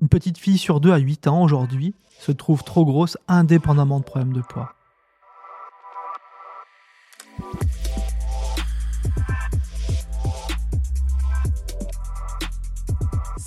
une petite fille sur deux à 8 ans aujourd'hui se trouve trop grosse indépendamment de problèmes de poids.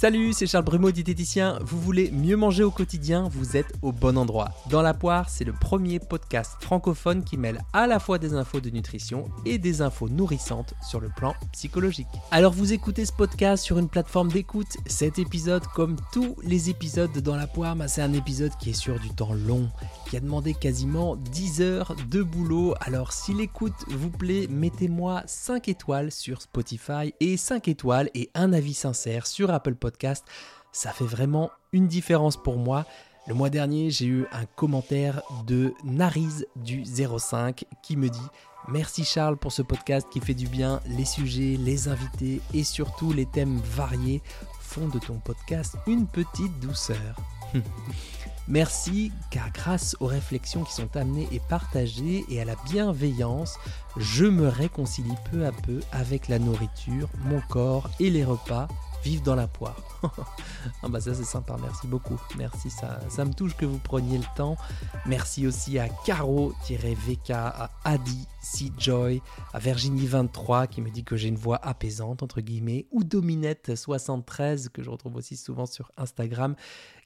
Salut, c'est Charles Brumeau, diététicien. Vous voulez mieux manger au quotidien Vous êtes au bon endroit. Dans la poire, c'est le premier podcast francophone qui mêle à la fois des infos de nutrition et des infos nourrissantes sur le plan psychologique. Alors vous écoutez ce podcast sur une plateforme d'écoute. Cet épisode, comme tous les épisodes de Dans la poire, bah, c'est un épisode qui est sur du temps long, qui a demandé quasiment 10 heures de boulot. Alors si l'écoute vous plaît, mettez-moi 5 étoiles sur Spotify et 5 étoiles et un avis sincère sur Apple Podcast ça fait vraiment une différence pour moi. Le mois dernier, j'ai eu un commentaire de Nariz du 05 qui me dit Merci Charles pour ce podcast qui fait du bien. Les sujets, les invités et surtout les thèmes variés font de ton podcast une petite douceur. Merci car grâce aux réflexions qui sont amenées et partagées et à la bienveillance, je me réconcilie peu à peu avec la nourriture, mon corps et les repas Vive dans la poire. ah bah ça c'est sympa, merci beaucoup. Merci, ça, ça me touche que vous preniez le temps. Merci aussi à Caro-VK, à Adi, C Joy, à Virginie23 qui me dit que j'ai une voix apaisante entre guillemets, ou Dominette73 que je retrouve aussi souvent sur Instagram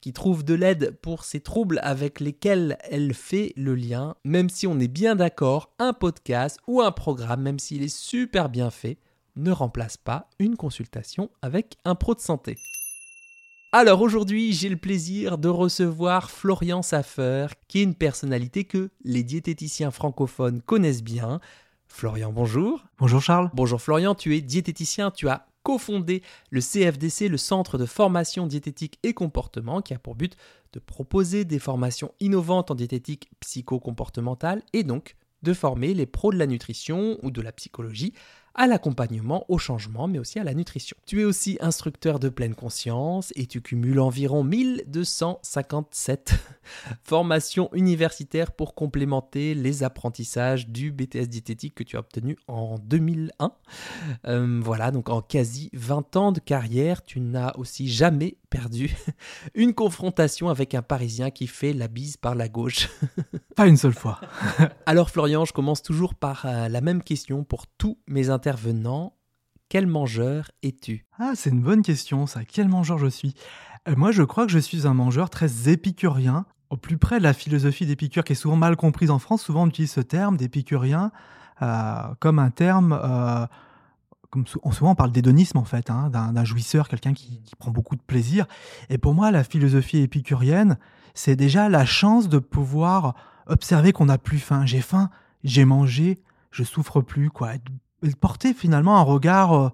qui trouve de l'aide pour ces troubles avec lesquels elle fait le lien, même si on est bien d'accord, un podcast ou un programme, même s'il est super bien fait, ne remplace pas une consultation avec un pro de santé. Alors aujourd'hui, j'ai le plaisir de recevoir Florian Saffer, qui est une personnalité que les diététiciens francophones connaissent bien. Florian, bonjour. Bonjour Charles. Bonjour Florian, tu es diététicien, tu as cofondé le CFDC, le Centre de formation diététique et comportement, qui a pour but de proposer des formations innovantes en diététique psycho-comportementale et donc de former les pros de la nutrition ou de la psychologie à l'accompagnement, au changement, mais aussi à la nutrition. Tu es aussi instructeur de pleine conscience et tu cumules environ 1257 formations universitaires pour complémenter les apprentissages du BTS diététique que tu as obtenu en 2001. Euh, voilà, donc en quasi 20 ans de carrière, tu n'as aussi jamais perdu une confrontation avec un Parisien qui fait la bise par la gauche. Pas une seule fois. Alors Florian, je commence toujours par euh, la même question pour tous mes intervenants. Quel mangeur es-tu? Ah, c'est une bonne question ça. Quel mangeur je suis? Euh, Moi, je crois que je suis un mangeur très épicurien, au plus près de la philosophie d'Épicure qui est souvent mal comprise en France. Souvent, on utilise ce terme d'épicurien euh, comme un terme comme souvent on parle d'hédonisme en fait, hein, d'un jouisseur, quelqu'un qui, prend beaucoup de plaisir. Et pour moi, la philosophie épicurienne, c'est déjà la chance de pouvoir observer qu'on n'a plus faim. J'ai faim, j'ai mangé, je souffre plus, quoi. Et porter finalement un regard euh,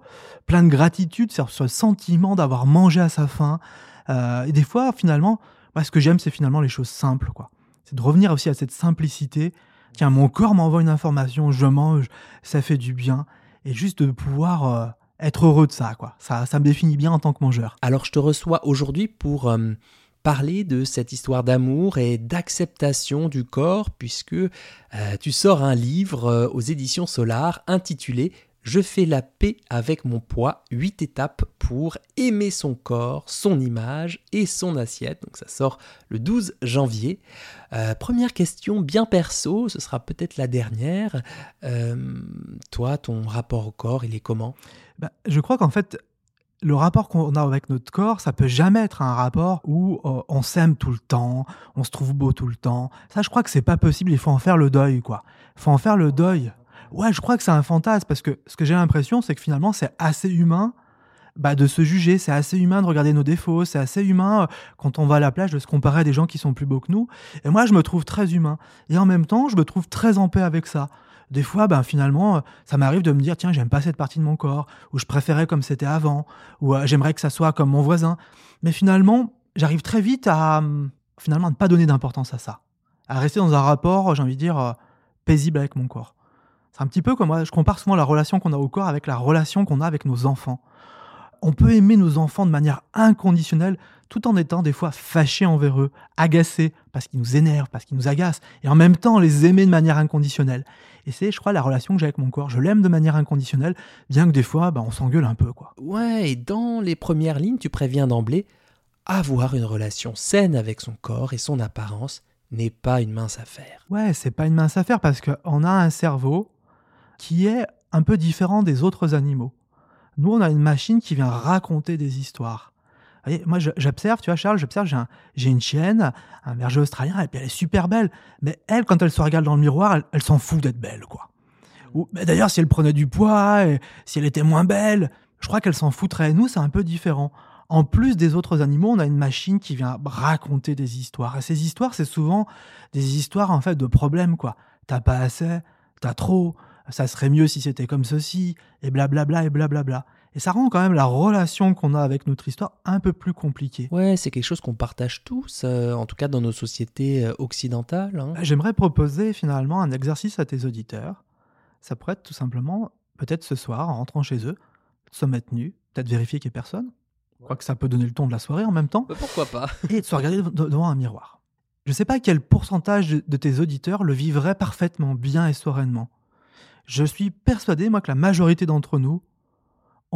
plein de gratitude sur ce sentiment d'avoir mangé à sa faim. Euh, et des fois, finalement, ce que j'aime, c'est finalement les choses simples, quoi. C'est de revenir aussi à cette simplicité. Tiens, mon corps m'envoie une information, je mange, ça fait du bien et juste de pouvoir euh, être heureux de ça, quoi. Ça, ça me définit bien en tant que mangeur. Alors je te reçois aujourd'hui pour parler de cette histoire d'amour et d'acceptation du corps, puisque euh, tu sors un livre aux éditions Solar intitulé je fais la paix avec mon poids, 8 étapes pour aimer son corps, son image et son assiette. Donc ça sort le 12 janvier. Euh, première question bien perso, ce sera peut-être la dernière. Euh, toi, ton rapport au corps, il est comment? Bah, Je crois qu'en fait, le rapport qu'on a avec notre corps, ça peut jamais être un rapport où euh, on s'aime tout le temps, on se trouve beau tout le temps. Ça, je crois que c'est pas possible. Il faut en faire le deuil, quoi. Il faut en faire le deuil Ouais, je crois que c'est un fantasme parce que ce que j'ai l'impression, c'est que finalement, c'est assez humain bah, de se juger, c'est assez humain de regarder nos défauts, c'est assez humain euh, quand on va à la plage de se comparer à des gens qui sont plus beaux que nous. Et moi, je me trouve très humain. Et en même temps, je me trouve très en paix avec ça. Des fois, ben, finalement, euh, ça m'arrive de me dire, tiens, j'aime pas cette partie de mon corps, ou je préférais comme c'était avant, ou euh, j'aimerais que ça soit comme mon voisin. Mais finalement, j'arrive très vite à, hum, finalement, ne pas donner d'importance à ça. À rester dans un rapport, j'ai envie de dire, paisible avec mon corps. C'est un petit peu comme moi, je compare souvent la relation qu'on a au corps avec la relation qu'on a avec nos enfants. On peut aimer nos enfants de manière inconditionnelle tout en étant des fois fâché envers eux, agacé parce qu'ils nous énervent, parce qu'ils nous agacent, et en même temps les aimer de manière inconditionnelle. Et c'est, je crois, la relation que j'ai avec mon corps. Je l'aime de manière inconditionnelle, bien que des fois, bah, on s'engueule un peu. quoi. Ouais, et dans les premières lignes, tu préviens d'emblée, avoir une relation saine avec son corps et son apparence n'est pas une mince affaire. Ouais, c'est pas une mince affaire parce qu'on a un cerveau qui est un peu différent des autres animaux. Nous, on a une machine qui vient raconter des histoires. Moi, j'observe, tu vois, Charles, j'observe, j'ai une chienne, un berger australien, et puis elle est super belle. Mais elle, quand elle se regarde dans le miroir, elle, s'en fout d'être belle, quoi. D'ailleurs, si elle prenait du poids, si elle était moins belle, je crois qu'elle s'en foutrait. Nous, c'est un peu différent. En plus des autres animaux, on a une machine qui vient raconter des histoires. Et ces histoires, c'est souvent des histoires en fait de problèmes, quoi. T'as pas assez, t'as trop, ça serait mieux si c'était comme ceci, et blablabla, et blablabla. Et ça rend quand même la relation qu'on a avec notre histoire un peu plus compliquée. Ouais, c'est quelque chose qu'on partage tous, euh, en tout cas dans nos sociétés euh, occidentales. Hein. J'aimerais proposer finalement un exercice à tes auditeurs. Ça pourrait être tout simplement, peut-être ce soir, en rentrant chez eux, se mettre nu, peut-être vérifier qu'il n'y ait personne. Je crois que ça peut donner le ton de la soirée en même temps. Bah, pourquoi pas? Et de se regarder devant un miroir. Je ne sais pas quel pourcentage de tes auditeurs le vivraient parfaitement bien et sereinement. Je suis persuadé, moi, que la majorité d'entre nous,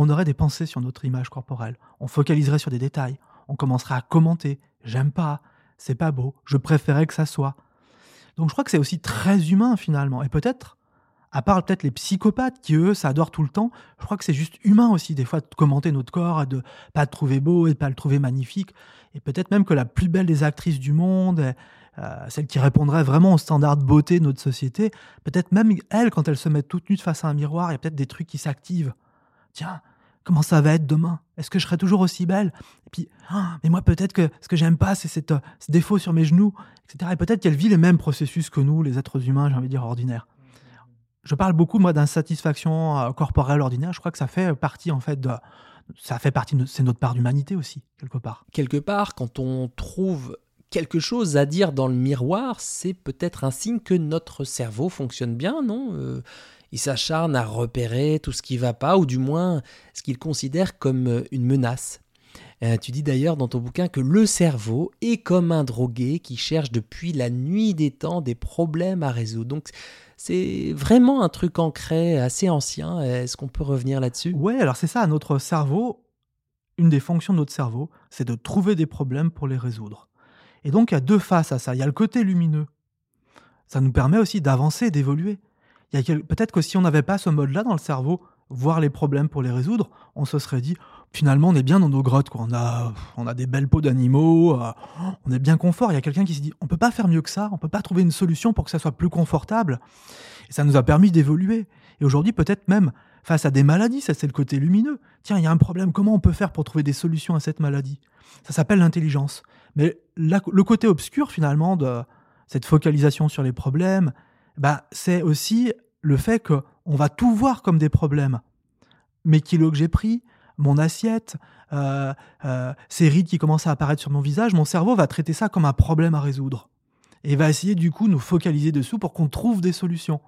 on aurait des pensées sur notre image corporelle. On focaliserait sur des détails. On commencerait à commenter. J'aime pas. C'est pas beau. Je préférais que ça soit. Donc je crois que c'est aussi très humain finalement. Et peut-être, à part peut-être les psychopathes qui eux, ça adore tout le temps, je crois que c'est juste humain aussi des fois de commenter notre corps, de pas le trouver beau et de pas le trouver magnifique. Et peut-être même que la plus belle des actrices du monde, euh, celle qui répondrait vraiment aux standards de beauté de notre société, peut-être même elle, quand elle se met toute nue face à un miroir, il y a peut-être des trucs qui s'activent. Tiens, comment ça va être demain? Est-ce que je serai toujours aussi belle? Et puis, ah, mais moi peut-être que ce que j'aime pas, c'est cette, euh, ce défaut sur mes genoux, etc. Et peut-être qu'elle vit les mêmes processus que nous, les êtres humains, j'ai envie de dire ordinaires. Je parle beaucoup moi d'insatisfaction euh, corporelle ordinaire. Je crois que ça fait partie en fait de, ça fait partie, c'est notre part d'humanité aussi quelque part. Quelque part, quand on trouve quelque chose à dire dans le miroir, c'est peut-être un signe que notre cerveau fonctionne bien, non euh, Il s'acharne à repérer tout ce qui va pas, ou du moins ce qu'il considère comme euh, une menace. Euh, tu dis d'ailleurs dans ton bouquin que le cerveau est comme un drogué qui cherche depuis la nuit des temps des problèmes à résoudre. Donc c'est vraiment un truc ancré, assez ancien. Est-ce qu'on peut revenir là-dessus? Oui, alors c'est ça, notre cerveau, une des fonctions de notre cerveau, c'est de trouver des problèmes pour les résoudre. Et donc, il y a deux faces à ça. Il y a le côté lumineux. Ça nous permet aussi d'avancer, d'évoluer. Peut-être que si on n'avait pas ce mode-là dans le cerveau, voir les problèmes pour les résoudre, on se serait dit, finalement, on est bien dans nos grottes. Quoi. On, a, on a des belles peaux d'animaux, euh, on est bien confort. Il y a quelqu'un qui se dit, on peut pas faire mieux que ça, on peut pas trouver une solution pour que ça soit plus confortable. Et ça nous a permis d'évoluer. Et aujourd'hui, peut-être même face à des maladies, ça c'est le côté lumineux. Tiens, il y a un problème, comment on peut faire pour trouver des solutions à cette maladie? Ça s'appelle l'intelligence. Mais le côté obscur finalement de cette focalisation sur les problèmes, bah, c'est aussi le fait qu'on va tout voir comme des problèmes. Mes kilos que j'ai pris, mon assiette, euh, euh, ces rides qui commencent à apparaître sur mon visage, mon cerveau va traiter ça comme un problème à résoudre. Et va essayer du coup nous focaliser dessous pour qu'on trouve des solutions.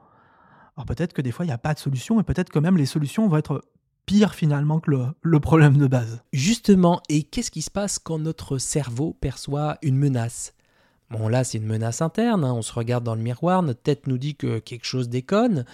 Alors peut-être que des fois il n'y a pas de solution et peut-être que même les solutions vont être pire finalement que le, problème de base. Justement, et qu'est-ce qui se passe quand notre cerveau perçoit une menace? Bon là c'est une menace interne, hein. on se regarde dans le miroir, notre tête nous dit que quelque chose déconne,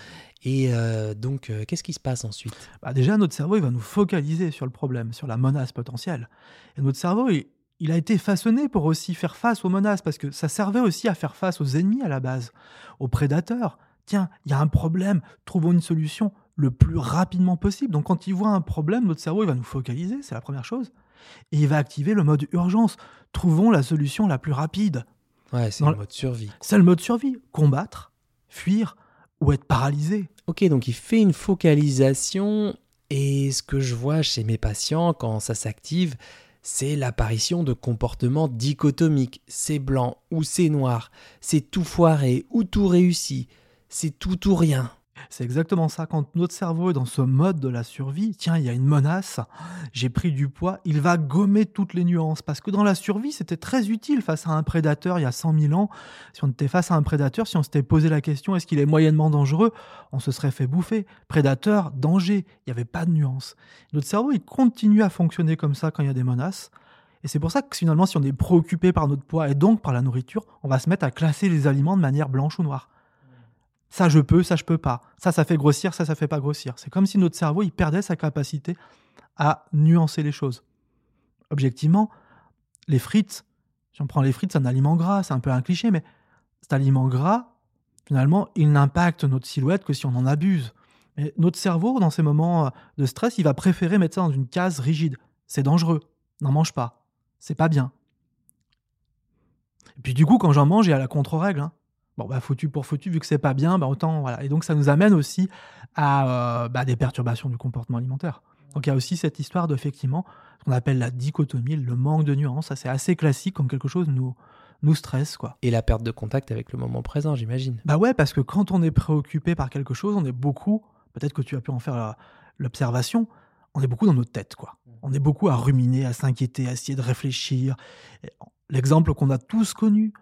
et euh, donc euh, qu'est-ce qui se passe ensuite? Bah Déjà notre cerveau il va nous focaliser sur le problème, sur la menace potentielle. Et notre cerveau il, il a été façonné pour aussi faire face aux menaces, parce que ça servait aussi à faire face aux ennemis à la base, aux prédateurs. Tiens, il y a un problème, trouvons une solution le plus rapidement possible. Donc quand il voit un problème, notre cerveau il va nous focaliser, c'est la première chose. Et il va activer le mode urgence. Trouvons la solution la plus rapide. Ouais, c'est le mode survie. C'est le mode survie. Combattre, fuir ou être paralysé. Ok, donc il fait une focalisation. Et ce que je vois chez mes patients quand ça s'active, c'est l'apparition de comportements dichotomiques. C'est blanc ou c'est noir. C'est tout foiré ou tout réussi. C'est tout ou rien. C'est exactement ça. Quand notre cerveau est dans ce mode de la survie, tiens, il y a une menace, j'ai pris du poids, il va gommer toutes les nuances. Parce que dans la survie, c'était très utile face à un prédateur il y a 100 000 ans. Si on était face à un prédateur, si on s'était posé la question est-ce qu'il est moyennement dangereux, on se serait fait bouffer. Prédateur, danger, il n'y avait pas de nuance. Notre cerveau, il continue à fonctionner comme ça quand il y a des menaces. Et c'est pour ça que finalement, si on est préoccupé par notre poids et donc par la nourriture, on va se mettre à classer les aliments de manière blanche ou noire. Ça, je peux, ça, je peux pas. Ça, ça fait grossir, ça, ça fait pas grossir. C'est comme si notre cerveau, il perdait sa capacité à nuancer les choses. Objectivement, les frites, si on prend les frites, c'est un aliment gras, c'est un peu un cliché, mais cet aliment gras, finalement, il n'impacte notre silhouette que si on en abuse. Mais notre cerveau, dans ces moments euh, de stress, il va préférer mettre ça dans une case rigide. C'est dangereux. N'en mange pas. C'est pas bien. Et puis du coup, quand j'en mange, il y a la contre-règle. Hein. Bon, bah, foutu pour foutu, vu que c'est pas bien, bah, autant. Voilà. Et donc, ça nous amène aussi à euh, bah, des perturbations du comportement alimentaire. Donc, il y a aussi cette histoire d'effectivement, ce qu'on appelle la dichotomie, le manque de nuances. Ça, c'est assez classique quand quelque chose nous, nous stresse. Quoi. Et la perte de contact avec le moment présent, j'imagine. Bah ouais, parce que quand on est préoccupé par quelque chose, on est beaucoup peut-être que tu as pu en faire l'observation, on est beaucoup dans notre tête, quoi. On est beaucoup à ruminer, à s'inquiéter, à essayer de réfléchir. L'exemple qu'on a tous connu,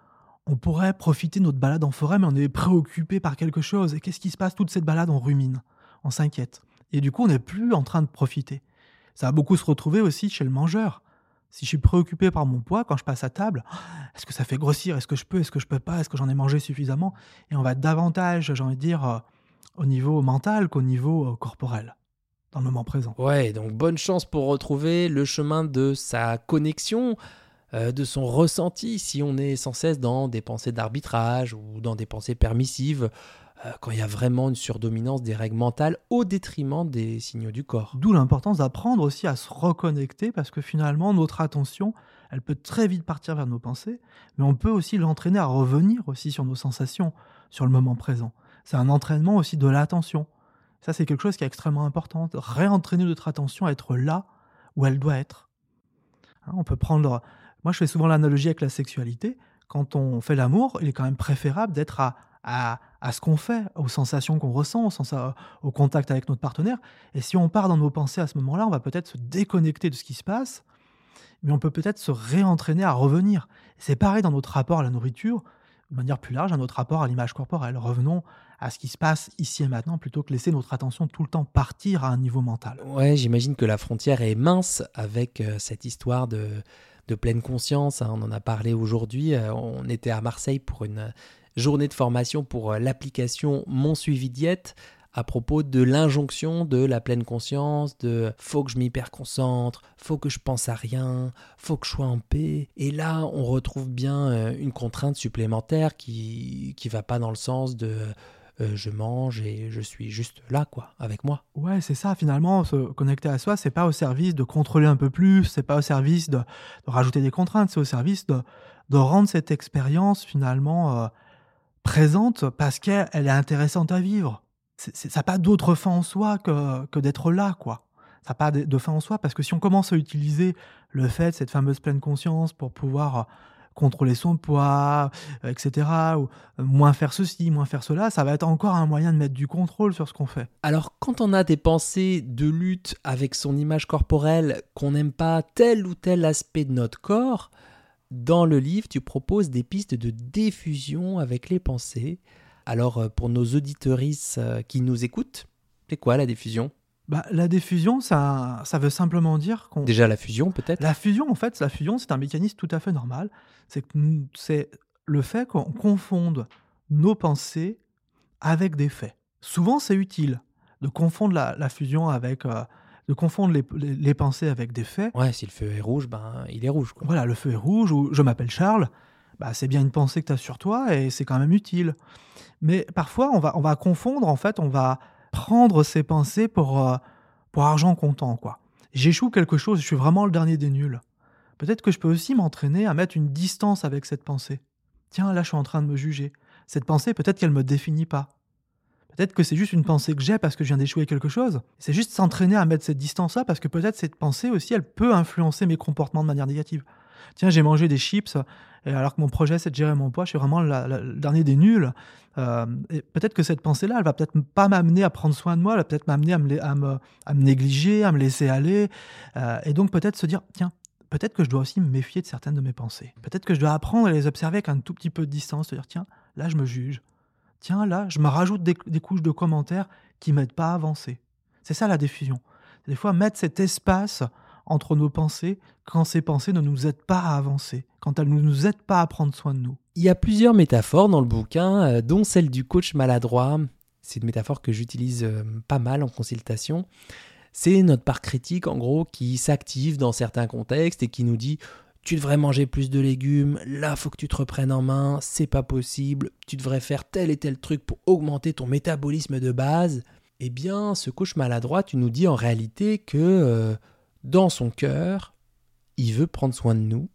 on pourrait profiter de notre balade en forêt, mais on est préoccupé par quelque chose. Et qu'est-ce qui se passe Toute cette balade, on rumine, on s'inquiète. Et du coup, on n'est plus en train de profiter. Ça va beaucoup se retrouver aussi chez le mangeur. Si je suis préoccupé par mon poids quand je passe à table, est-ce que ça fait grossir? Est-ce que je peux? Est-ce que je peux pas? Est-ce que j'en ai mangé suffisamment? Et on va davantage, j'ai envie de dire, euh, au niveau mental qu'au niveau euh, corporel, dans le moment présent. Ouais, donc bonne chance pour retrouver le chemin de sa connexion, euh, de son ressenti, si on est sans cesse dans des pensées d'arbitrage ou dans des pensées permissives, euh, quand il y a vraiment une surdominance des règles mentales au détriment des signaux du corps. D'où l'importance d'apprendre aussi à se reconnecter, parce que finalement, notre attention, elle peut très vite partir vers nos pensées, mais on peut aussi l'entraîner à revenir aussi sur nos sensations, sur le moment présent c'est un entraînement aussi de l'attention. Ça, c'est quelque chose qui est extrêmement important. Réentraîner notre attention à être là où elle doit être. Hein, on peut prendre. Moi, je fais souvent l'analogie avec la sexualité. Quand on fait l'amour, il est quand même préférable d'être à, à, ce qu'on fait, aux sensations qu'on ressent, au, contact avec notre partenaire. Et si on part dans nos pensées à ce moment-là, on va peut-être se déconnecter de ce qui se passe, mais on peut peut-être se réentraîner à revenir. C'est pareil dans notre rapport à la nourriture, de manière plus large, à notre rapport à l'image corporelle. Revenons à ce qui se passe ici et maintenant plutôt que laisser notre attention tout le temps partir à un niveau mental. Ouais, j'imagine que la frontière est mince avec euh, cette histoire de, de pleine conscience. Hein. On en a parlé aujourd'hui. Euh, on était à Marseille pour une journée de formation pour euh, l'application Mon Suivi Diète à propos de l'injonction de la pleine conscience, de faut que je m'hyper concentre, faut que je pense à rien, faut que je sois en paix. Et là, on retrouve bien une contrainte supplémentaire qui qui va pas dans le sens de euh, je mange et je suis juste là, quoi, avec moi. Ouais, c'est ça, finalement, se connecter à soi, c'est pas au service de contrôler un peu plus, c'est pas au service de, rajouter des contraintes, c'est au service de, de rendre cette expérience finalement euh, présente parce qu'elle est intéressante à vivre. ça n'a pas d'autre fin en soi que, que d'être là, quoi. Ça n'a pas de fin en soi parce que si on commence à utiliser le fait, cette fameuse pleine conscience, pour pouvoir contrôler son poids, euh, etc. Ou euh, moins faire ceci, moins faire cela, ça va être encore un moyen de mettre du contrôle sur ce qu'on fait. Alors quand on a des pensées de lutte avec son image corporelle, qu'on n'aime pas tel ou tel aspect de notre corps, dans le livre, tu proposes des pistes de diffusion avec les pensées. Alors euh, pour nos auditorices qui nous écoutent, c'est quoi la diffusion? Bah, la diffusion, ça, ça veut simplement dire qu'on. Déjà la fusion, peut-être? La fusion, en fait, la fusion, c'est un mécanisme tout à fait normal. C'est le fait qu'on confonde nos pensées avec des faits. Souvent, c'est utile de confondre la, fusion avec. Euh, de confondre les, les, pensées avec des faits. Ouais, si le feu est rouge, ben, il est rouge. Quoi. Voilà, le feu est rouge, ou je m'appelle Charles, bah, c'est bien une pensée que tu as sur toi et c'est quand même utile. Mais parfois, on va, on va confondre, en fait, on va prendre ses pensées pour, euh, pour argent comptant, quoi. J'échoue quelque chose, je suis vraiment le dernier des nuls. Peut-être que je peux aussi m'entraîner à mettre une distance avec cette pensée. Tiens, là, je suis en train de me juger. Cette pensée, peut-être qu'elle me définit pas. Peut-être que c'est juste une pensée que j'ai parce que je viens d'échouer quelque chose. C'est juste s'entraîner à mettre cette distance-là parce que peut-être cette pensée aussi, elle peut influencer mes comportements de manière négative. Tiens, j'ai mangé des chips, et alors que mon projet c'est de gérer mon poids, je suis vraiment le dernier des nuls. Euh, peut-être que cette pensée-là, elle va peut-être pas m'amener à prendre soin de moi, elle va peut-être m'amener à me, à, me, à me, négliger, à me laisser aller. Euh, et donc peut-être se dire, tiens, peut-être que je dois aussi me méfier de certaines de mes pensées. Peut-être que je dois apprendre à les observer avec un tout petit peu de distance, se dire, tiens, là je me juge. Tiens, là, je me rajoute des, des couches de commentaires qui m'aident pas à avancer. C'est ça la diffusion. Des fois, mettre cet espace entre nos pensées quand ces pensées ne nous aident pas à avancer, quand elles ne nous aident pas à prendre soin de nous. Il y a plusieurs métaphores dans le bouquin, euh, dont celle du coach maladroit. C'est une métaphore que j'utilise euh, pas mal en consultation. C'est notre part critique, en gros, qui s'active dans certains contextes et qui nous dit tu devrais manger plus de légumes, là faut que tu te reprennes en main, c'est pas possible, tu devrais faire tel et tel truc pour augmenter ton métabolisme de base, eh bien ce coach maladroit, tu nous dis en réalité que euh, dans son cœur, il veut prendre soin de nous,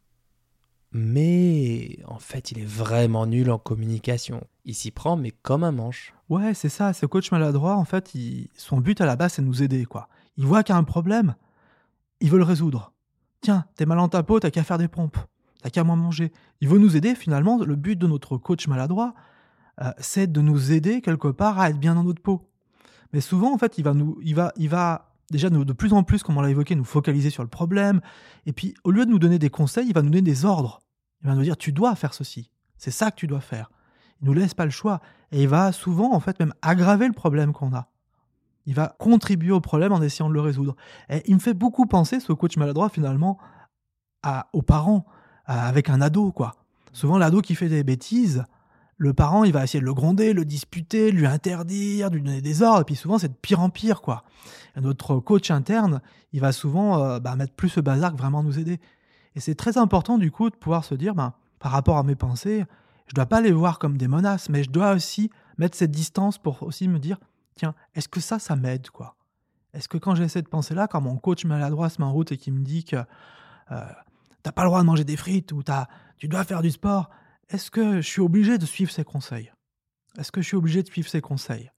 mais en fait il est vraiment nul en communication. Il s'y prend mais comme un manche. Ouais, c'est ça, ce coach maladroit, en fait, son but à la base c'est de nous aider, quoi. Il voit qu'il y a un problème, il veut le résoudre. Tiens, t'es mal en ta peau, t'as qu'à faire des pompes, t'as qu'à moins manger. Il veut nous aider finalement. Le but de notre coach maladroit, euh, c'est de nous aider quelque part à être bien dans notre peau. Mais souvent, en fait, il va nous, il va, il va déjà de plus en plus, comme on l'a évoqué, nous focaliser sur le problème. Et puis, au lieu de nous donner des conseils, il va nous donner des ordres. Il va nous dire, tu dois faire ceci. C'est ça que tu dois faire. Il nous laisse pas le choix. Et il va souvent, en fait, même aggraver le problème qu'on a. Il va contribuer au problème en essayant de le résoudre. Et il me fait beaucoup penser, ce coach maladroit, finalement, aux parents, avec un ado, quoi. Souvent, l'ado qui fait des bêtises, le parent, il va essayer de le gronder, le disputer, lui interdire, lui donner des ordres, et puis souvent, c'est de pire en pire, quoi. notre coach interne, il va souvent euh, bah, mettre plus ce bazar que vraiment nous aider. Et c'est très important, du coup, de pouvoir se dire, ben, par rapport à mes pensées, je dois pas les voir comme des menaces, mais je dois aussi mettre cette distance pour aussi me dire, tiens, est-ce que ça, ça m'aide, quoi? Est-ce que quand j'ai cette pensée-là, quand mon coach maladroit se met en route et qui me dit que euh, t'as pas le droit de manger des frites ou tu dois faire du sport, est-ce que je suis obligé de suivre ses conseils? Est-ce que je suis obligé de suivre ses conseils?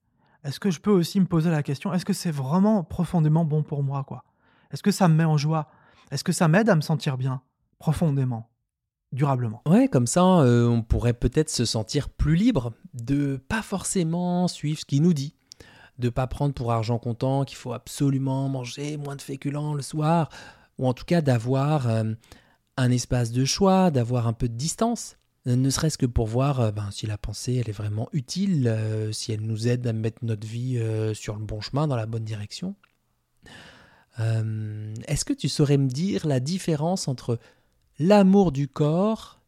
Est-ce que je peux aussi me poser la question, est-ce que c'est vraiment profondément bon pour moi, quoi? Est-ce que ça me met en joie? Est-ce que ça m'aide à me sentir bien, profondément. Durablement. Ouais, comme ça, euh, on pourrait peut-être se sentir plus libre de pas forcément suivre ce qu'il nous dit. De pas prendre pour argent comptant qu'il faut absolument manger moins de féculents le soir, ou en tout cas d'avoir euh, un espace de choix, d'avoir un peu de distance, ne serait-ce que pour voir euh, ben, si la pensée elle est vraiment utile, euh, si elle nous aide à mettre notre vie sur le bon chemin, dans la bonne direction. Est-ce que tu saurais me dire la différence entre l'amour du corps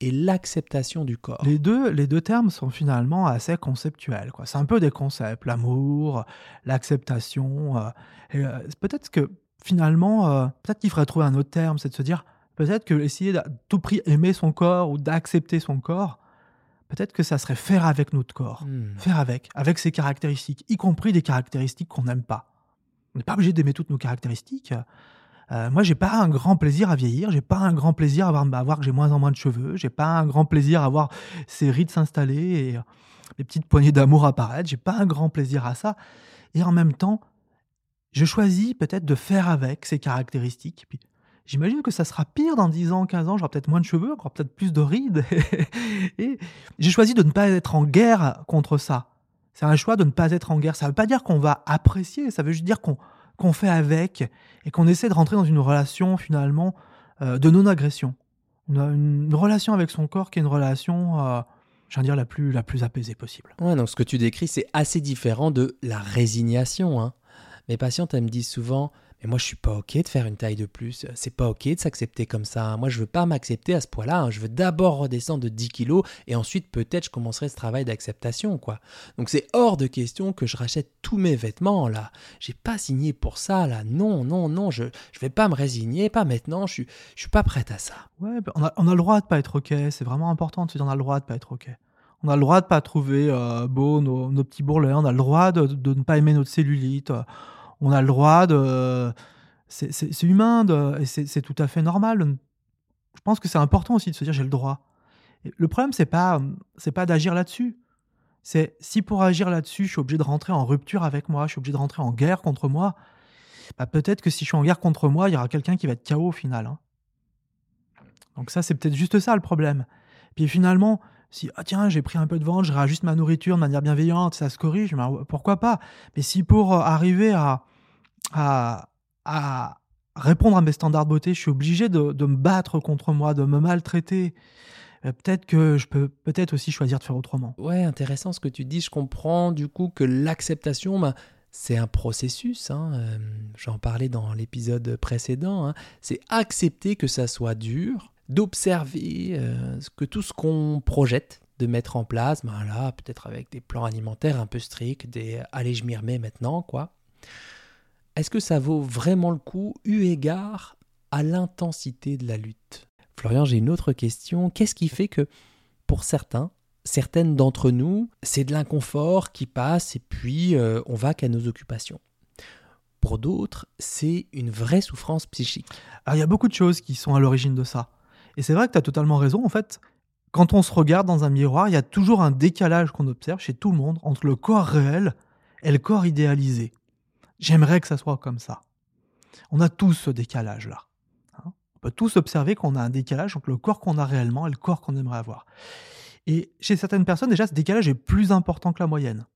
et l'acceptation du corps? Les deux, les deux termes sont finalement assez conceptuels. C'est un peu des concepts, l'amour, l'acceptation. Euh, euh, peut-être que finalement, euh, peut-être qu'il faudrait trouver un autre terme, c'est de se dire, peut-être que essayer de tout prix aimer son corps ou d'accepter son corps, peut-être que ça serait faire avec notre corps, hmm. faire avec, avec ses caractéristiques, y compris des caractéristiques qu'on n'aime pas. On n'est pas obligé d'aimer toutes nos caractéristiques. Euh, moi, j'ai pas un grand plaisir à vieillir, j'ai pas un grand plaisir à voir, que j'ai moins en moins de cheveux, j'ai pas un grand plaisir à voir ces rides s'installer et euh, les petites poignées d'amour apparaître, j'ai pas un grand plaisir à ça. Et en même temps, je choisis peut-être de faire avec ces caractéristiques. Puis, j'imagine que ça sera pire dans 10 ans, 15 ans, j'aurai peut-être moins de cheveux, encore peut-être plus de rides. et j'ai choisi de ne pas être en guerre contre ça. C'est un choix de ne pas être en guerre. Ça ne veut pas dire qu'on va apprécier, ça veut juste dire qu'on fait avec et qu'on essaie de rentrer dans une relation finalement euh, de non-agression. Une, relation avec son corps qui est une relation, euh, j'allais dire, la plus, la plus apaisée possible. Ouais, donc ce que tu décris, c'est assez différent de la résignation. Hein. Mes patientes, elles me disent souvent mais moi, je suis pas OK de faire une taille de plus. C'est pas OK de s'accepter comme ça. Moi, je veux pas m'accepter à ce point-là. Hein. Je veux d'abord redescendre de 10 kilos et ensuite, peut-être, je commencerai ce travail d'acceptation, quoi. Donc, c'est hors de question que je rachète tous mes vêtements, là. J'ai pas signé pour ça, là. Non, non, non. Je, je vais pas me résigner. Pas maintenant. Je suis, je suis pas prête à ça. Ouais, on a, on a le droit de pas être OK. C'est vraiment important dire on a le droit de pas être OK. On a le droit de pas trouver euh, beau nos, nos, petits bourrelets. On a le droit de, de, ne pas aimer notre cellulite on a le droit de. C'est humain de, et c'est tout à fait normal. Je pense que c'est important aussi de se dire j'ai le droit. le problème, c'est pas, pas d'agir là-dessus. C'est si pour agir là-dessus, je suis obligé de rentrer en rupture avec moi, je suis obligé de rentrer en guerre contre moi, bah peut-être que si je suis en guerre contre moi, il y aura quelqu'un qui va être KO au final. Hein. Donc ça, c'est peut-être juste ça le problème. Puis finalement, si ah tiens j'ai pris un peu de ventre, je réajuste ma nourriture de manière bienveillante, ça se corrige, pourquoi pas? Mais si pour euh, arriver à, à, répondre à mes standards de beauté, je suis obligé de, me battre contre moi, de me maltraiter, euh, peut-être que je peux peut-être aussi choisir de faire autrement. Ouais, intéressant ce que tu dis. Je comprends du coup que l'acceptation, bah, c'est un processus. Hein. Euh, j'en parlais dans l'épisode précédent. Hein. C'est accepter que ça soit dur, d'observer euh, que tout ce qu'on projette de mettre en place, ben là, peut-être avec des plans alimentaires un peu stricts, des allez, je m'y remets maintenant, quoi. Est-ce que ça vaut vraiment le coup, eu égard à l'intensité de la lutte? Florian, j'ai une autre question. Qu'est-ce qui fait que, pour certains, certaines d'entre nous, c'est de l'inconfort qui passe et puis euh, on va qu'à nos occupations? Pour d'autres, c'est une vraie souffrance psychique. Alors, il y a beaucoup de choses qui sont à l'origine de ça. Et c'est vrai que tu as totalement raison. En fait, quand on se regarde dans un miroir, il y a toujours un décalage qu'on observe chez tout le monde entre le corps réel et le corps idéalisé. J'aimerais que ça soit comme ça. On a tous ce décalage-là. Hein. on peut tous observer qu'on a un décalage entre le corps qu'on a réellement et le corps qu'on aimerait avoir. Et chez certaines personnes, déjà, ce décalage est plus important que la moyenne.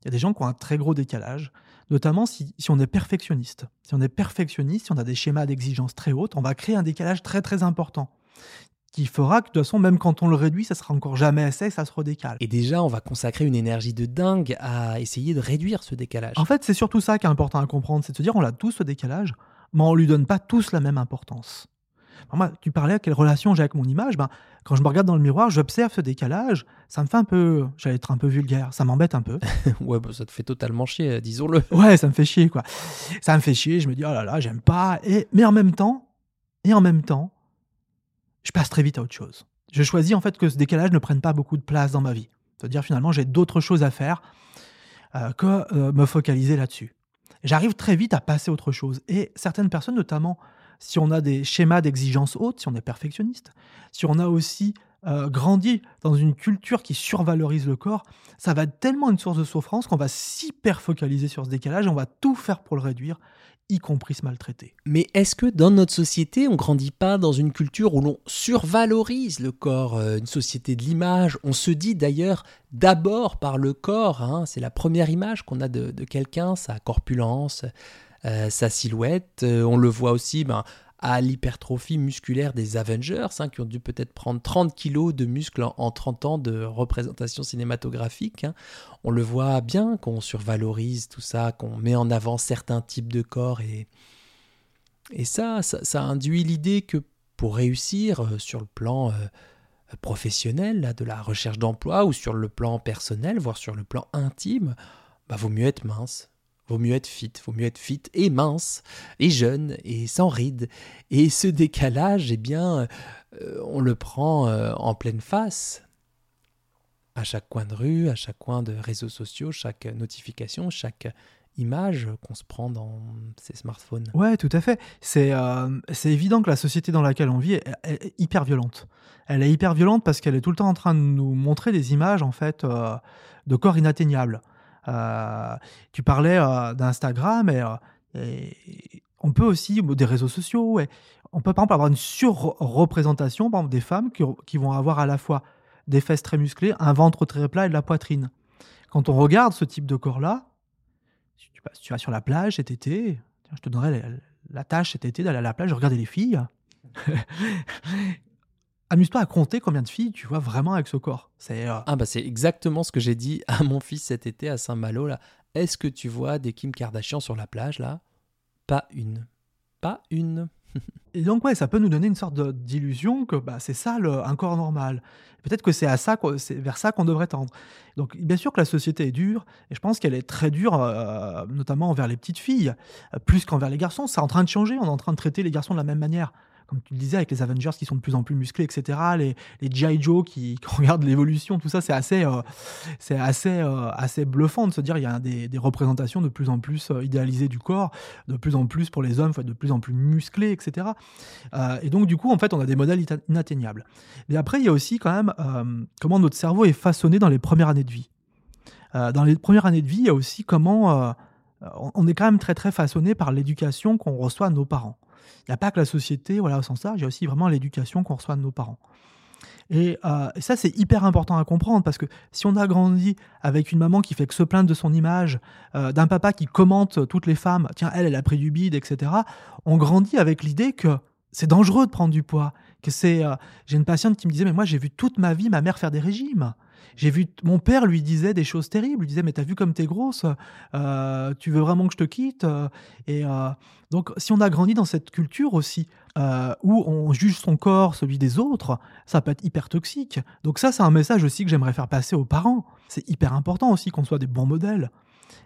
Il y a des gens qui ont un très gros décalage, notamment si, si on est perfectionniste. Si on est perfectionniste, si on a des schémas d'exigence très hautes, on va créer un décalage très très important qui fera que de toute façon, même quand on le réduit, ça sera encore jamais assez, ça se redécale. Et déjà, on va consacrer une énergie de dingue à essayer de réduire ce décalage. En fait, c'est surtout ça qui est important à comprendre, c'est de se dire on a tous ce décalage, mais on lui donne pas tous la même importance. moi, tu parlais à quelle relation j'ai avec mon image. Ben, quand je me regarde dans le miroir, j'observe ce décalage. Ça me fait un peu, j'allais être un peu vulgaire, ça m'embête un peu. ouais, bah, ça te fait totalement chier, euh, disons-le. Ouais, ça me fait chier, quoi. Ça me fait chier. Je me dis oh là là, j'aime pas. Et mais en même temps, et en même temps, je passe très vite à autre chose. Je choisis en fait que ce décalage ne prenne pas beaucoup de place dans ma vie. C'est-à-dire finalement j'ai d'autres choses à faire euh, que euh, me focaliser là-dessus. J'arrive très vite à passer à autre chose. Et certaines personnes, notamment si on a des schémas d'exigence haute, si on est perfectionniste, si on a aussi euh, grandi dans une culture qui survalorise le corps, ça va être tellement une source de souffrance qu'on va s'hyper focaliser sur ce décalage, on va tout faire pour le réduire y compris se maltraiter. Mais est-ce que dans notre société, on grandit pas dans une culture où l'on survalorise le corps, euh, une société de l'image? On se dit d'ailleurs d'abord par le corps, hein, c'est la première image qu'on a de, quelqu'un, sa corpulence, euh, sa silhouette. On le voit aussi ben, à l'hypertrophie musculaire des Avengers, hein, qui ont dû peut-être prendre 30 kilos de muscles en, 30 ans de représentation cinématographique. Hein. On le voit bien qu'on survalorise tout ça, qu'on met en avant certains types de corps. Et, ça, ça, induit l'idée que pour réussir euh, sur le plan euh, professionnel, de la recherche d'emploi, ou sur le plan personnel, voire sur le plan intime, bah, vaut mieux être mince, Vaut mieux être fit, vaut mieux être fit et mince, et jeune, et sans rides. Et ce décalage, eh bien, euh, on le prend euh, en pleine face. À chaque coin de rue, à chaque coin de réseaux sociaux, chaque notification, chaque image qu'on se prend dans ces smartphones. Ouais, tout à fait. C'est euh, c'est évident que la société dans laquelle on vit est, hyper violente. Elle est hyper violente parce qu'elle est tout le temps en train de nous montrer des images en fait de corps inatteignables. Euh, tu parlais euh, d'Instagram et, euh, on peut aussi, des réseaux sociaux, on peut par exemple avoir une surreprésentation des femmes qui, vont avoir à la fois des fesses très musclées, un ventre très plat et de la poitrine. Quand on regarde ce type de corps-là, si tu, vas sur la plage cet été, je te donnerai la, la tâche cet été d'aller à la plage, regarder les filles. Amuse-toi à compter combien de filles tu vois vraiment avec ce corps. C'est euh, ah bah c'est exactement ce que j'ai dit à mon fils cet été à Saint-Malo là. Est-ce que tu vois des Kim Kardashian sur la plage là? Pas une. Pas une. et donc ouais, ça peut nous donner une sorte d'illusion que bah, c'est ça un corps normal. Peut-être que c'est à ça, c'est vers ça qu'on devrait tendre. Donc bien sûr que la société est dure, et je pense qu'elle est très dure, euh, notamment envers les petites filles, euh, plus qu'envers les garçons. C'est en train de changer. On est en train de traiter les garçons de la même manière comme tu le disais, avec les Avengers qui sont de plus en plus musclés, etc., les, les G.I. Joe qui, regardent l'évolution, tout ça, c'est assez, euh, assez, euh, assez bluffant de se dire il y a des, représentations de plus en plus euh, idéalisées du corps, de plus en plus pour les hommes, de plus en plus musclés, etc. et donc, du coup, en fait, on a des modèles inatteignables. Mais après, il y a aussi quand même comment notre cerveau est façonné dans les premières années de vie. dans les premières années de vie, il y a aussi comment on est quand même très très façonné par l'éducation qu'on reçoit de nos parents. Il n'y a pas que la société, voilà, au sens large, il y a aussi vraiment l'éducation qu'on reçoit de nos parents. Et, euh, ça, c'est hyper important à comprendre parce que si on a grandi avec une maman qui fait que se plaindre de son image, euh, d'un papa qui commente toutes les femmes, tiens, elle, elle a pris du bide, etc., on grandit avec l'idée que c'est dangereux de prendre du poids. Que c'est, euh, j'ai une patiente qui me disait, mais moi, j'ai vu toute ma vie ma mère faire des régimes. J'ai vu mon père lui disait des choses terribles. Il disait mais t'as vu comme t'es grosse, euh, tu veux vraiment que je te quitte euh, Et euh, donc si on a grandi dans cette culture aussi où on juge son corps, celui des autres, ça peut être hyper toxique. Donc ça c'est un message aussi que j'aimerais faire passer aux parents. C'est hyper important aussi qu'on soit des bons modèles.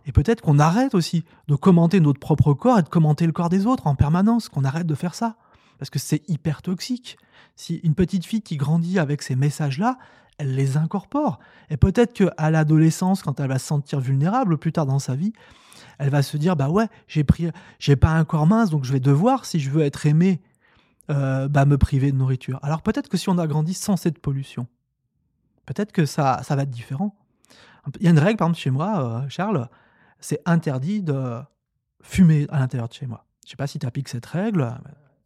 Et peut-être qu'on arrête aussi de commenter notre propre corps et de commenter le corps des autres en permanence, qu'on arrête de faire ça. Parce que c'est hyper toxique. Si une petite fille qui grandit avec ces messages-là, elle les incorpore. Et peut-être qu'à l'adolescence, quand elle va se sentir vulnérable plus tard dans sa vie, elle va se dire bah ouais, j'ai pris, pas un corps mince, donc je vais devoir, si je veux être aimé, euh, bah me priver de nourriture. Alors peut-être que si on a grandi sans cette pollution, peut-être que ça, ça va être différent. Il y a une règle, par exemple, chez moi, euh, Charles, c'est interdit de fumer à l'intérieur de chez moi. Je sais pas si tu appliques cette règle.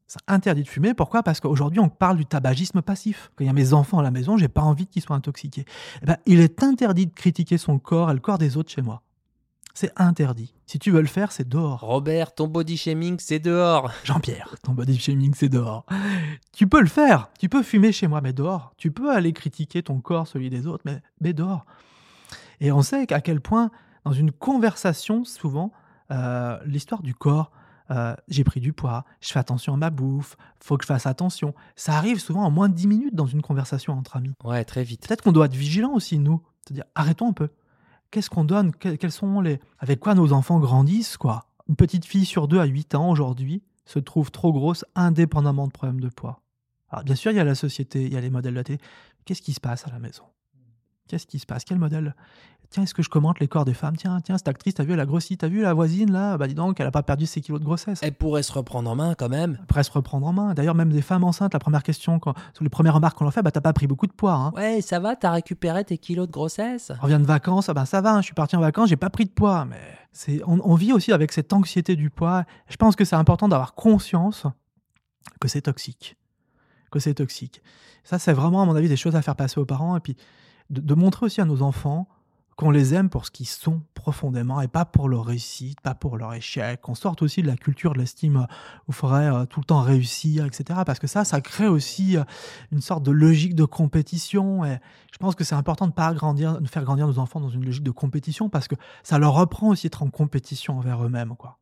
C'est interdit de fumer. Pourquoi? Parce qu'aujourd'hui, on parle du tabagisme passif. Quand il y a mes enfants à la maison, j'ai pas envie qu'ils soient intoxiqués. Eh ben, il est interdit de critiquer son corps et le corps des autres chez moi. C'est interdit. Si tu veux le faire, c'est dehors. Robert, ton body shaming, c'est dehors. Jean-Pierre, ton body shaming, c'est dehors. Tu peux le faire. Tu peux fumer chez moi, mais dehors. Tu peux aller critiquer ton corps, celui des autres, mais, mais dehors. Et on sait qu'à quel point, dans une conversation, souvent, euh, l'histoire du corps, euh, j'ai pris du poids, je fais attention à ma bouffe, faut que je fasse attention. Ça arrive souvent en moins de 10 minutes dans une conversation entre amis. Ouais, très vite. Peut-être qu'on doit être vigilant aussi, nous. C'est-à-dire, arrêtons un peu. Qu'est-ce qu'on donne? Quels sont les. Avec quoi nos enfants grandissent, quoi? Une petite fille sur deux à 8 ans aujourd'hui se trouve trop grosse indépendamment de problèmes de poids. Alors, bien sûr, il y a la société, il y a les modèles de la télé. Qu'est-ce qui se passe à la maison? Qu'est-ce qui se passe? Quel modèle? Tiens, est-ce que je commente les corps des femmes? Tiens, tiens, cette actrice, t'as vu, elle a grossi. T'as vu la voisine, là? Bah dis donc, elle a pas perdu ses kilos de grossesse. Elle pourrait se reprendre en main quand même. Elle pourrait se reprendre en main. D'ailleurs, même des femmes enceintes, la première question, quand, sur les premières remarques qu'on leur fait, bah t'as pas pris beaucoup de poids. Hein. Ouais, ça va, t'as récupéré tes kilos de grossesse? On revient de vacances, ah bah ça va, hein, je suis parti en vacances, j'ai pas pris de poids. Mais c'est, on, on vit aussi avec cette anxiété du poids. Je pense que c'est important d'avoir conscience que c'est toxique. Que c'est toxique. Ça, c'est vraiment, à mon avis, des choses à faire passer aux parents. Et puis, de, de montrer aussi à nos enfants qu'on les aime pour ce qu'ils sont profondément et pas pour leur réussite, pas pour leur échec. Qu'on sorte aussi de la culture de l'estime où il faudrait euh, tout le temps réussir, etc. Parce que ça, ça crée aussi euh, une sorte de logique de compétition. Et je pense que c'est important de pas faire grandir nos enfants dans une logique de compétition parce que ça leur reprend aussi d'être en compétition envers eux-mêmes, quoi.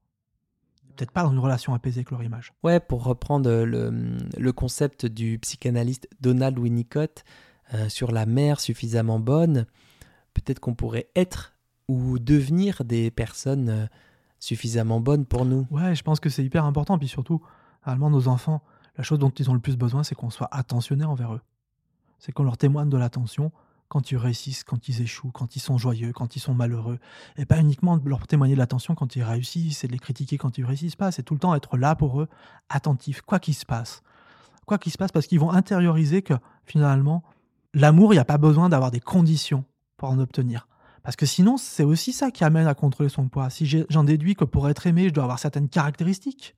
Peut-être pas dans une relation apaisée avec leur image. Ouais, pour reprendre le, le concept du psychanalyste Donald Winnicott euh, sur la mère suffisamment bonne, peut-être qu'on pourrait être ou devenir des personnes euh, suffisamment bonnes pour nous. Ouais, je pense que c'est hyper important. Puis surtout, réellement, nos enfants, la chose dont ils ont le plus besoin, c'est qu'on soit attentionné envers eux. C'est qu'on leur témoigne de l'attention quand ils réussissent, quand ils échouent, quand ils sont joyeux, quand ils sont malheureux. Et pas uniquement de leur témoigner de l'attention quand ils réussissent et de les critiquer quand ils réussissent pas. C'est tout le temps être là pour eux, attentif, quoi qu'il se passe. Quoi qu'il se passe, parce qu'ils vont intérioriser que finalement, l'amour, il n'y a pas besoin d'avoir des conditions en obtenir. Parce que sinon, c'est aussi ça qui amène à contrôler son poids. Si j'en déduis que pour être aimé, je dois avoir certaines caractéristiques,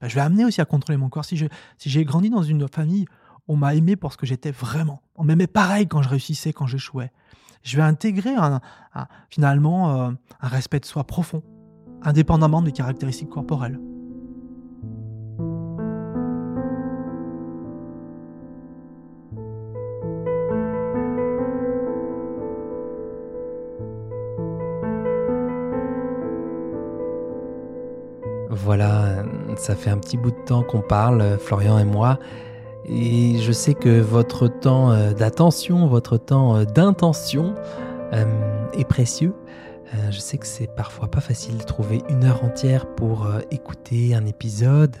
ben je vais amener aussi à contrôler mon corps. Si j'ai grandi dans une famille, on m'a aimé pour ce que j'étais vraiment. On m'aimait pareil quand je réussissais, quand j'échouais. Je vais intégrer finalement euh, un respect de soi profond, indépendamment des caractéristiques corporelles. Ça fait un petit bout de temps qu'on parle, Florian et moi, et je sais que votre temps euh, d'attention, votre temps euh, d'intention euh, est précieux. Je sais que c'est parfois pas facile de trouver une heure entière pour écouter un épisode.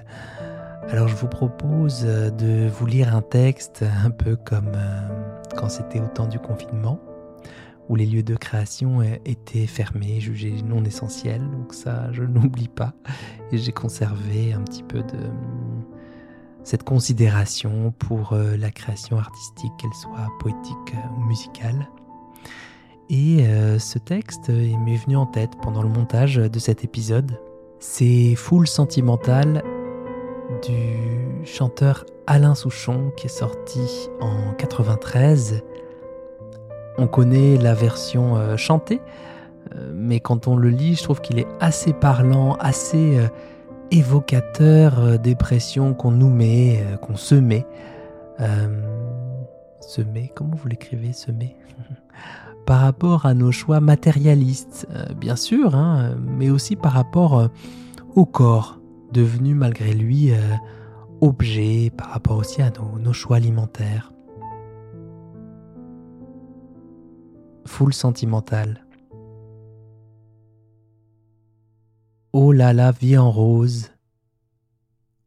Alors je vous propose de vous lire un texte un peu comme quand c'était au temps du confinement où les lieux de création étaient fermés, jugés non essentiels. Donc ça, je n'oublie pas. Et j'ai conservé un petit peu de cette considération pour euh, la création artistique, qu'elle soit poétique euh, ou musicale. Et euh, ce texte m'est venu en tête pendant le montage de cet épisode. C'est Foule sentimentale du chanteur Alain Souchon qui est sorti en 93 on connaît la version euh, chantée, euh, mais quand on le lit, je trouve qu'il est assez parlant, assez euh, évocateur des pressions qu'on nous met, qu'on se met. se met, comment vous l'écrivez, se met? Par rapport à nos choix matérialistes, bien sûr, hein, mais aussi par rapport au corps, devenu malgré lui objet, par rapport aussi à nos choix alimentaires. Foule sentimentale. Oh là là, vie en rose,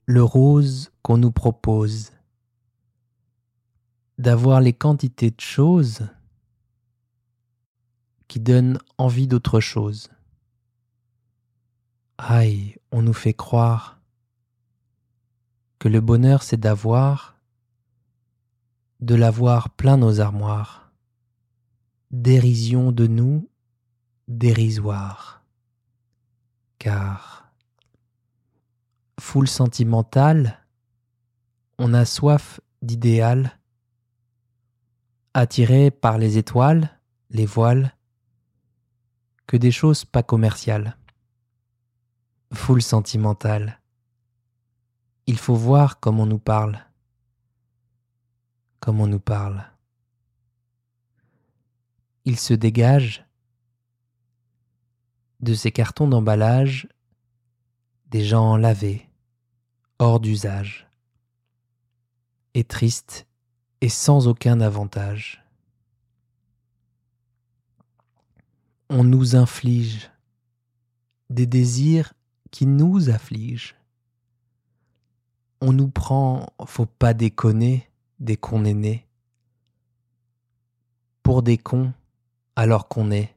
le rose qu'on nous propose, d'avoir les quantités de choses qui donnent envie d'autre chose. Aïe, on nous fait croire que le bonheur c'est d'avoir, de l'avoir plein nos armoires, dérision de nous, dérisoire, car foule sentimentale, on a soif d'idéal, attiré par les étoiles, les voiles, que des choses pas commerciales. Foule sentimentale. Il faut voir comment on nous parle. Comme on nous parle. Il se dégage de ces cartons d'emballage des gens lavés, hors d'usage, et tristes et sans aucun avantage. On nous inflige des désirs qui nous affligent. On nous prend, faut pas déconner, dès qu'on est né, pour des cons alors qu'on est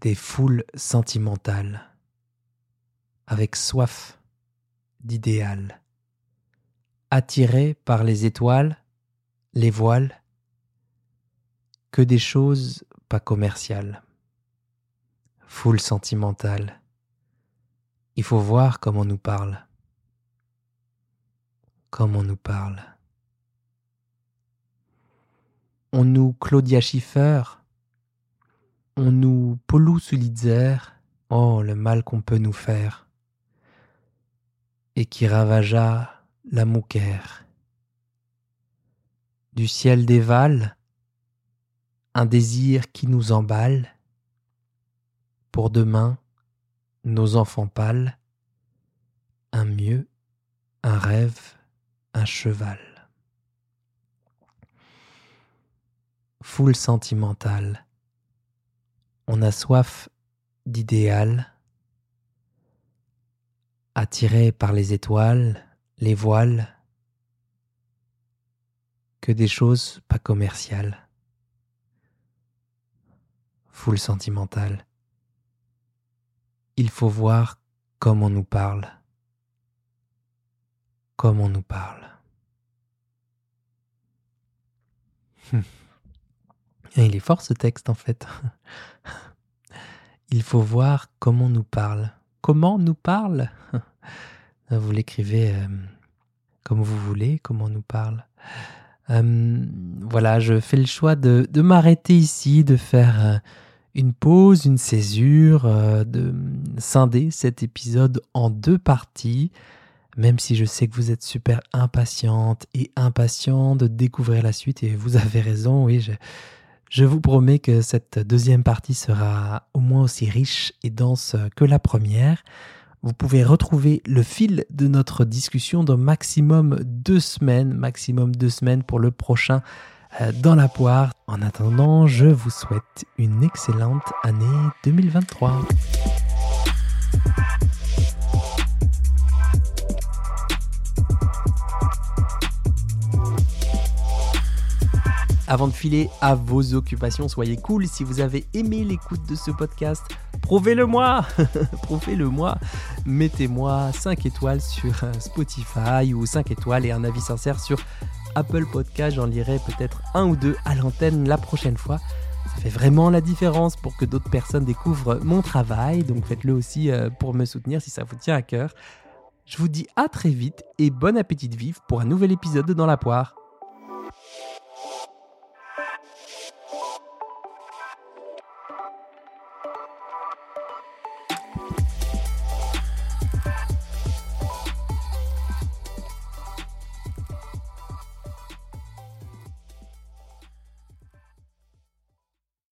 des foules sentimentales, avec soif d'idéal, attirés par les étoiles, les voiles, que des choses pas commerciales, foule sentimentale. Il faut voir comment on nous parle. Comme on nous parle. On nous Claudia Schiffer, on nous Paulou Sulitzer, oh le mal qu'on peut nous faire, et qui ravagea la mouquère. Du ciel dévale un désir qui nous emballe, pour demain nos enfants pâles, un mieux, un rêve, un cheval. Foule sentimentale, on a soif d'idéal, attiré par les étoiles, les voiles, que des choses pas commerciales. Foule sentimentale il faut voir comme on nous parle. Comme on nous parle. Il est fort ce texte en fait. Il faut voir comment nous parle. Comment nous parle? Vous l'écrivez euh, comme vous voulez, comment nous parle. Euh, voilà, je fais le choix de, m'arrêter ici, de faire euh, une pause, une césure, de scinder cet épisode en deux parties, même si je sais que vous êtes super impatiente et impatient de découvrir la suite, et vous avez raison, oui, je vous promets que cette deuxième partie sera au moins aussi riche et dense que la première. Vous pouvez retrouver le fil de notre discussion dans maximum deux semaines, maximum deux semaines pour le prochain euh, dans la poire. En attendant, je vous souhaite une excellente année 2023. Avant de filer à vos occupations, soyez cool. Si vous avez aimé l'écoute de ce podcast, prouvez-le moi. prouvez-le moi. Mettez-moi 5 étoiles sur euh, Spotify ou 5 étoiles et un avis sincère sur Apple Podcast, j'en lirai peut-être un ou deux à l'antenne la prochaine fois. Ça fait vraiment la différence pour que d'autres personnes découvrent mon travail, donc faites-le aussi euh, pour me soutenir si ça vous tient à cœur. Je vous dis à très vite et bon appétit de vivre pour un nouvel épisode dans la poire.